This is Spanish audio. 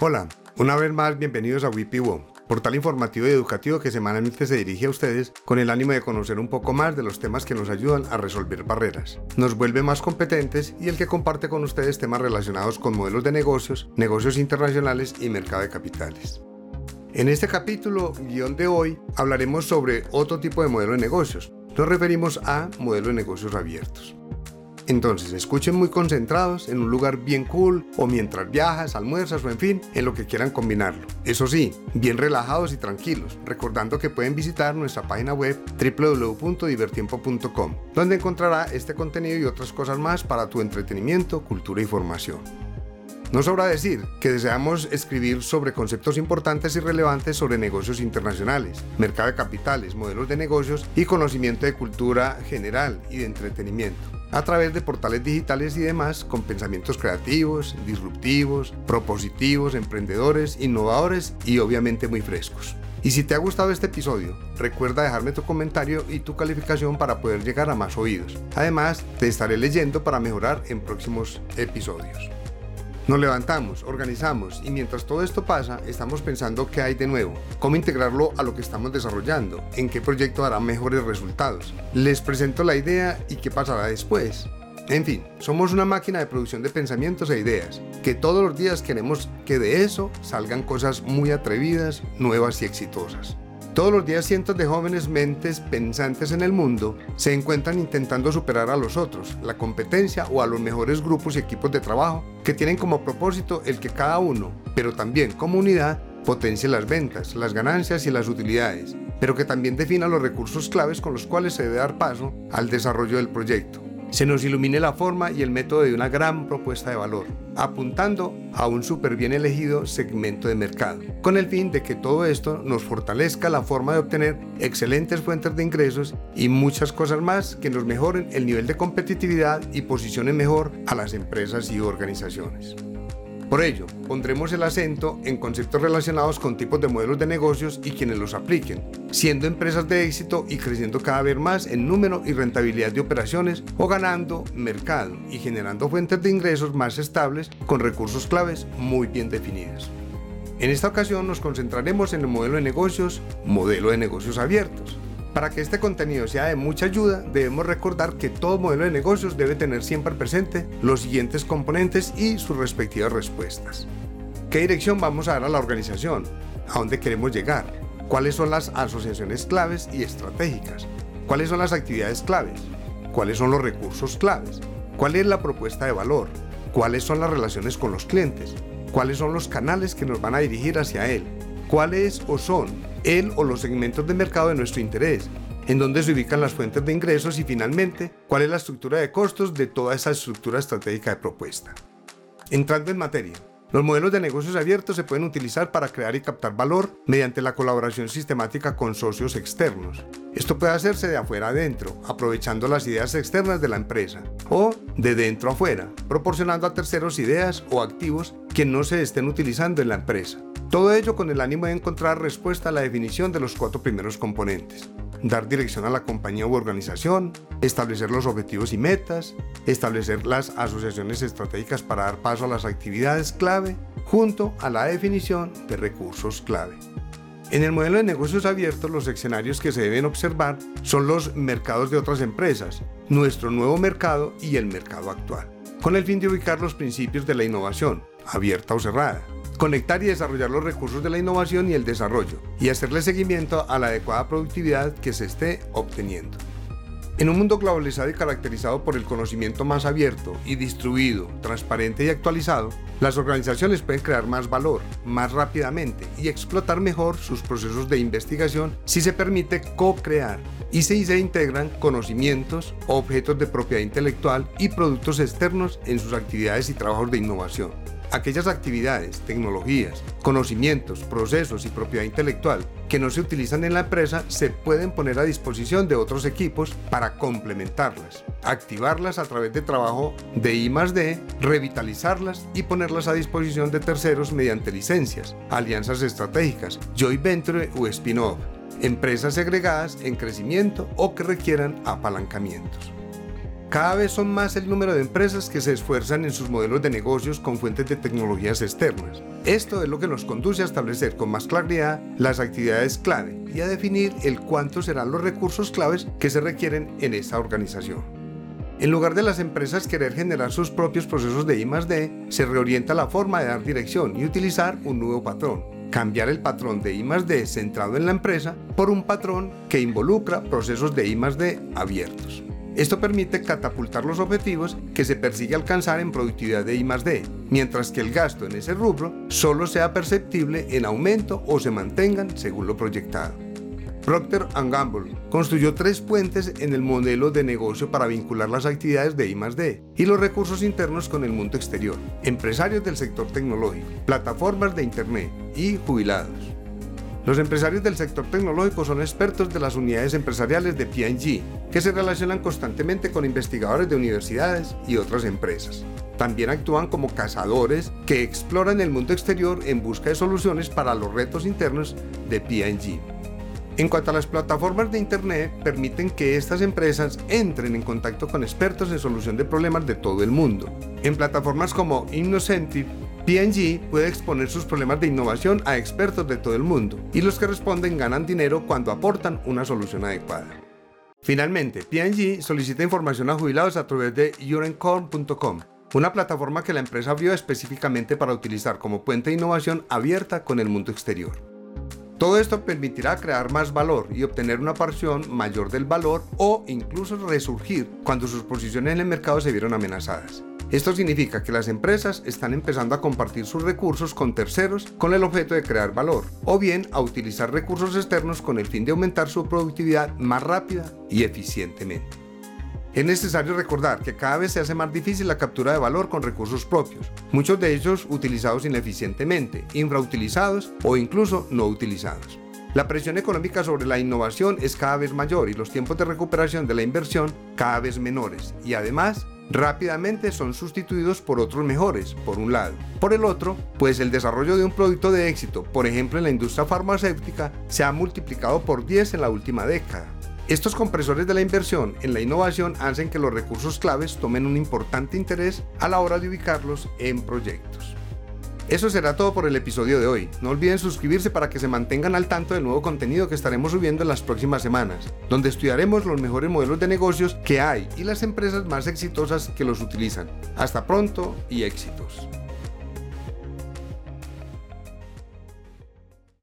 Hola, una vez más bienvenidos a WIPIWO, portal informativo y educativo que semanalmente se dirige a ustedes con el ánimo de conocer un poco más de los temas que nos ayudan a resolver barreras, nos vuelve más competentes y el que comparte con ustedes temas relacionados con modelos de negocios, negocios internacionales y mercado de capitales. En este capítulo, guion de hoy, hablaremos sobre otro tipo de modelo de negocios. Nos referimos a modelo de negocios abiertos. Entonces, escuchen muy concentrados en un lugar bien cool o mientras viajas, almuerzas o en fin, en lo que quieran combinarlo. Eso sí, bien relajados y tranquilos, recordando que pueden visitar nuestra página web www.divertiempo.com, donde encontrará este contenido y otras cosas más para tu entretenimiento, cultura y formación. No sobra decir que deseamos escribir sobre conceptos importantes y relevantes sobre negocios internacionales, mercado de capitales, modelos de negocios y conocimiento de cultura general y de entretenimiento a través de portales digitales y demás con pensamientos creativos, disruptivos, propositivos, emprendedores, innovadores y obviamente muy frescos. Y si te ha gustado este episodio, recuerda dejarme tu comentario y tu calificación para poder llegar a más oídos. Además, te estaré leyendo para mejorar en próximos episodios. Nos levantamos, organizamos y mientras todo esto pasa, estamos pensando qué hay de nuevo, cómo integrarlo a lo que estamos desarrollando, en qué proyecto dará mejores resultados. Les presento la idea y qué pasará después. En fin, somos una máquina de producción de pensamientos e ideas, que todos los días queremos que de eso salgan cosas muy atrevidas, nuevas y exitosas. Todos los días cientos de jóvenes mentes pensantes en el mundo se encuentran intentando superar a los otros, la competencia o a los mejores grupos y equipos de trabajo que tienen como propósito el que cada uno, pero también como unidad, potencie las ventas, las ganancias y las utilidades, pero que también defina los recursos claves con los cuales se debe dar paso al desarrollo del proyecto se nos ilumine la forma y el método de una gran propuesta de valor, apuntando a un súper bien elegido segmento de mercado, con el fin de que todo esto nos fortalezca la forma de obtener excelentes fuentes de ingresos y muchas cosas más que nos mejoren el nivel de competitividad y posicionen mejor a las empresas y organizaciones. Por ello, pondremos el acento en conceptos relacionados con tipos de modelos de negocios y quienes los apliquen, siendo empresas de éxito y creciendo cada vez más en número y rentabilidad de operaciones o ganando mercado y generando fuentes de ingresos más estables con recursos claves muy bien definidos. En esta ocasión nos concentraremos en el modelo de negocios, modelo de negocios abiertos, para que este contenido sea de mucha ayuda, debemos recordar que todo modelo de negocios debe tener siempre presente los siguientes componentes y sus respectivas respuestas. ¿Qué dirección vamos a dar a la organización? ¿A dónde queremos llegar? ¿Cuáles son las asociaciones claves y estratégicas? ¿Cuáles son las actividades claves? ¿Cuáles son los recursos claves? ¿Cuál es la propuesta de valor? ¿Cuáles son las relaciones con los clientes? ¿Cuáles son los canales que nos van a dirigir hacia él? ¿Cuáles o son el o los segmentos de mercado de nuestro interés, en dónde se ubican las fuentes de ingresos y finalmente cuál es la estructura de costos de toda esa estructura estratégica de propuesta. Entrando en materia, los modelos de negocios abiertos se pueden utilizar para crear y captar valor mediante la colaboración sistemática con socios externos. Esto puede hacerse de afuera adentro, aprovechando las ideas externas de la empresa, o de dentro afuera, proporcionando a terceros ideas o activos que no se estén utilizando en la empresa. Todo ello con el ánimo de encontrar respuesta a la definición de los cuatro primeros componentes. Dar dirección a la compañía u organización, establecer los objetivos y metas, establecer las asociaciones estratégicas para dar paso a las actividades clave, junto a la definición de recursos clave. En el modelo de negocios abiertos, los escenarios que se deben observar son los mercados de otras empresas, nuestro nuevo mercado y el mercado actual, con el fin de ubicar los principios de la innovación, abierta o cerrada, conectar y desarrollar los recursos de la innovación y el desarrollo, y hacerle seguimiento a la adecuada productividad que se esté obteniendo. En un mundo globalizado y caracterizado por el conocimiento más abierto y distribuido, transparente y actualizado, las organizaciones pueden crear más valor, más rápidamente y explotar mejor sus procesos de investigación si se permite co-crear y si se integran conocimientos, objetos de propiedad intelectual y productos externos en sus actividades y trabajos de innovación. Aquellas actividades, tecnologías, conocimientos, procesos y propiedad intelectual que no se utilizan en la empresa se pueden poner a disposición de otros equipos para complementarlas, activarlas a través de trabajo de I D, revitalizarlas y ponerlas a disposición de terceros mediante licencias, alianzas estratégicas, joint venture o spin-off, empresas segregadas en crecimiento o que requieran apalancamientos. Cada vez son más el número de empresas que se esfuerzan en sus modelos de negocios con fuentes de tecnologías externas. Esto es lo que nos conduce a establecer con más claridad las actividades clave y a definir el cuánto serán los recursos claves que se requieren en esta organización. En lugar de las empresas querer generar sus propios procesos de I+D, se reorienta la forma de dar dirección y utilizar un nuevo patrón. Cambiar el patrón de I+D centrado en la empresa por un patrón que involucra procesos de I+D abiertos. Esto permite catapultar los objetivos que se persigue alcanzar en productividad de I+D, mientras que el gasto en ese rubro solo sea perceptible en aumento o se mantengan según lo proyectado. Procter Gamble construyó tres puentes en el modelo de negocio para vincular las actividades de I+D y los recursos internos con el mundo exterior, empresarios del sector tecnológico, plataformas de Internet y jubilados. Los empresarios del sector tecnológico son expertos de las unidades empresariales de P&G, que se relacionan constantemente con investigadores de universidades y otras empresas. También actúan como cazadores que exploran el mundo exterior en busca de soluciones para los retos internos de P&G. En cuanto a las plataformas de Internet, permiten que estas empresas entren en contacto con expertos en solución de problemas de todo el mundo. En plataformas como Innocentive, P&G puede exponer sus problemas de innovación a expertos de todo el mundo y los que responden ganan dinero cuando aportan una solución adecuada. Finalmente, P&G solicita información a jubilados a través de urencorn.com, una plataforma que la empresa abrió específicamente para utilizar como puente de innovación abierta con el mundo exterior. Todo esto permitirá crear más valor y obtener una porción mayor del valor o incluso resurgir cuando sus posiciones en el mercado se vieron amenazadas. Esto significa que las empresas están empezando a compartir sus recursos con terceros con el objeto de crear valor, o bien a utilizar recursos externos con el fin de aumentar su productividad más rápida y eficientemente. Es necesario recordar que cada vez se hace más difícil la captura de valor con recursos propios, muchos de ellos utilizados ineficientemente, infrautilizados o incluso no utilizados. La presión económica sobre la innovación es cada vez mayor y los tiempos de recuperación de la inversión cada vez menores y además rápidamente son sustituidos por otros mejores, por un lado. Por el otro, pues el desarrollo de un producto de éxito, por ejemplo en la industria farmacéutica, se ha multiplicado por 10 en la última década. Estos compresores de la inversión en la innovación hacen que los recursos claves tomen un importante interés a la hora de ubicarlos en proyectos. Eso será todo por el episodio de hoy. No olviden suscribirse para que se mantengan al tanto del nuevo contenido que estaremos subiendo en las próximas semanas, donde estudiaremos los mejores modelos de negocios que hay y las empresas más exitosas que los utilizan. Hasta pronto y éxitos.